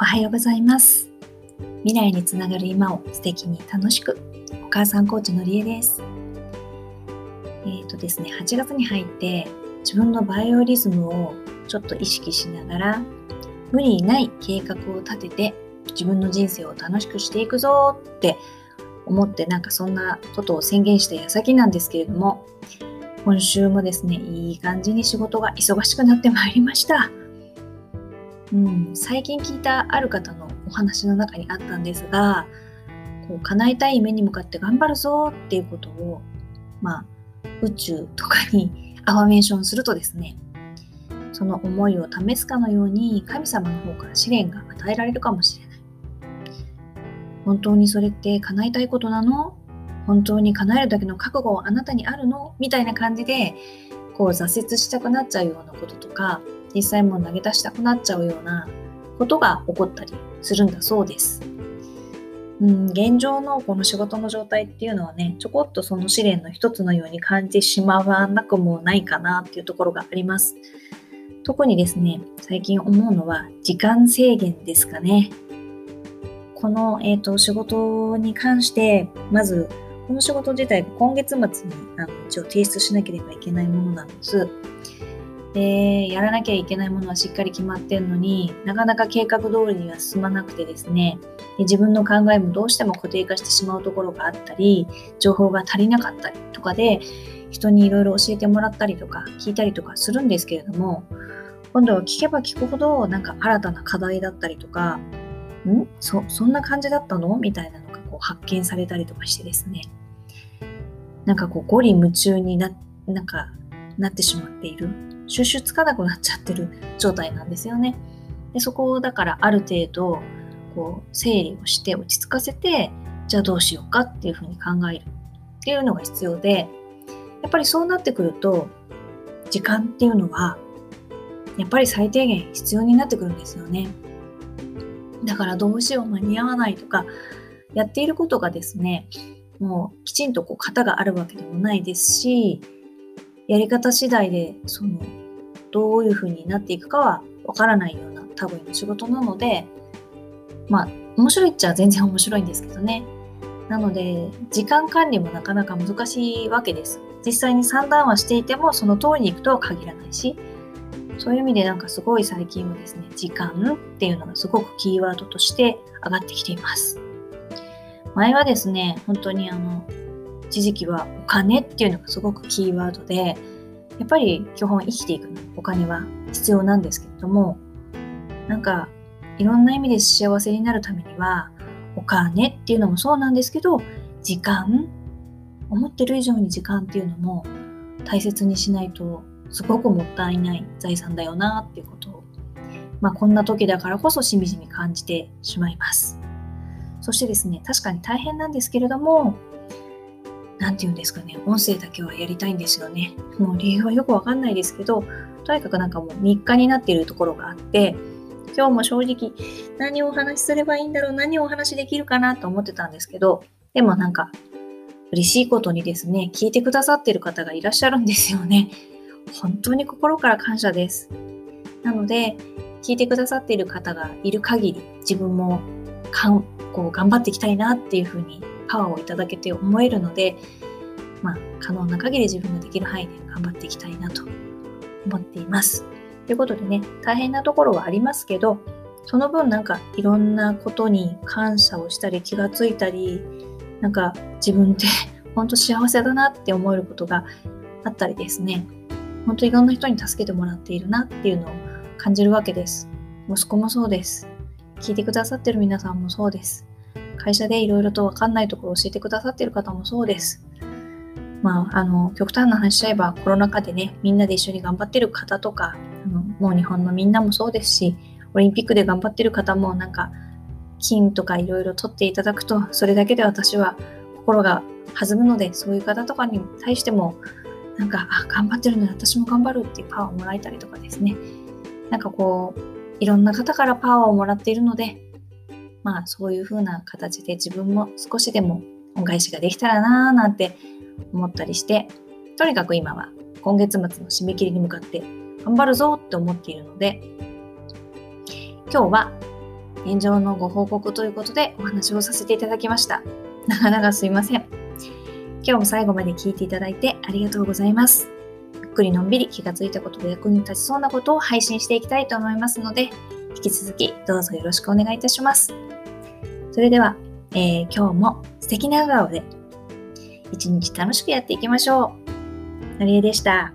おはようございます。未来につながる今を素敵に楽しくお母さんコーチのりえです。えっ、ー、とですね8月に入って自分のバイオリズムをちょっと意識しながら無理ない計画を立てて自分の人生を楽しくしていくぞって思ってなんかそんなことを宣言した矢先なんですけれども今週もですねいい感じに仕事が忙しくなってまいりました。うん、最近聞いたある方のお話の中にあったんですがこう叶えたい夢に向かって頑張るぞっていうことを、まあ、宇宙とかにアファメーションするとですねその思いを試すかのように神様の方から試練が与えられるかもしれない。本当にそれって叶えたいことなの？本当に叶えるだけの覚悟はあなたにあるの？みたいな感じでこう挫折したくなっちゃうようなこととか実際もう投げ出したくなっちゃうようなことが起こったりするんだそうです。うん、現状のこの仕事の状態っていうのはね、ちょこっとその試練の一つのように感じてしまわなくもないかなっていうところがあります。特にですね、最近思うのは時間制限ですかね。この、えーと、仕事に関して、まず、この仕事自体が今月末にあの一応提出しなければいけないものなんです。でやらなきゃいけないものはしっかり決まってんのになかなか計画通りには進まなくてですね。で自分の考えもどうしても固定化してしまうところがあったり情報が足りなかったりとかで人にいろいろ教えてもらったりとか聞いたりとかするんですけれども今度は聞けば聞くほどなんか新たな課題だったりとかん？そそんな感じだったの？みたいなのがこう発見されたりとかしてですね。なんかこう五里夢中にななんかなってしまっている。収集つかなくなっちゃってる状態なんですよね。でそこをだからある程度こう整理をして落ち着かせてじゃあどうしようかっていうふうに考えるっていうのが必要でやっぱりそうなってくると時間っていうのはやっぱり最低限必要になってくるんですよね。だからどうしよう間に合わないとかやっていることがですねもうきちんとこう型があるわけでもないですしやり方次第でそのどういう風になっていくかはわからないような多分の仕事なのでまあ面白いっちゃ全然面白いんですけどね。なので時間管理もなかなか難しいわけです。実際に算段はしていてもその通りにいくとは限らないしそういう意味でなんかすごい最近はですね時間っていうのがすごくキーワードとして上がってきています。前はですね本当にあの一時期はお金っていうのがすごくキーワードでやっぱり基本生きていくお金は必要なんですけれどもなんかいろんな意味で幸せになるためにはお金っていうのもそうなんですけど時間思ってる以上に時間っていうのも大切にしないとすごくもったいない財産だよなっていうことを、まあ、こんな時だからこそしみじみ感じてしまいます。そしてですね確かに大変なんですけれども何て言うんですかね、音声だけはやりたいんですよね。もう理由はよくわかんないですけど、とにかくなんかもう日課になっているところがあって、今日も正直何をお話しすればいいんだろう、何をお話しできるかなと思ってたんですけど、でもなんか嬉しいことにですね、聞いてくださってる方がいらっしゃるんですよね。本当に心から感謝です。なので、聞いてくださっている方がいる限り、自分もかんこう頑張っていきたいなっていうふうにパワーをいただけて思えるので、まあ、可能な限り自分ができる範囲で頑張っていきたいなと思っています。ということでね、大変なところはありますけど、その分なんかいろんなことに感謝をしたり気がついたり、なんか自分って 本当幸せだなって思えることがあったりですね、本当いろんな人に助けてもらっているなっていうのを感じるわけです。息子もそうです。聞いてくださってる皆さんもそうです。会社でいろいろとわかんないところを教えてくださっている方もそうです。まあ、あの、極端な話しちゃえばコロナ禍でね、みんなで一緒に頑張ってる方とか、あのもう日本のみんなもそうですし、オリンピックで頑張ってる方もなんか、金とかいろいろ取っていただくと、それだけで私は心が弾むので、そういう方とかに対しても、なんか、あ、頑張ってるので私も頑張るっていうパワーをもらえたりとかですね。なんかこう、いろんな方からパワーをもらっているので、まあそういう風な形で自分も少しでも恩返しができたらなーなんて思ったりしてとにかく今は今月末の締め切りに向かって頑張るぞって思っているので今日は現状のご報告ということでお話をさせていただきました。なかなかすいません。今日も最後まで聞いていただいてありがとうございます。ゆっくりのんびり気がついたことで役に立ちそうなことを配信していきたいと思いますので、引き続きどうぞよろしくお願いいたします。それでは、えー、今日も素敵な笑顔で一日楽しくやっていきましょう。のりえでした。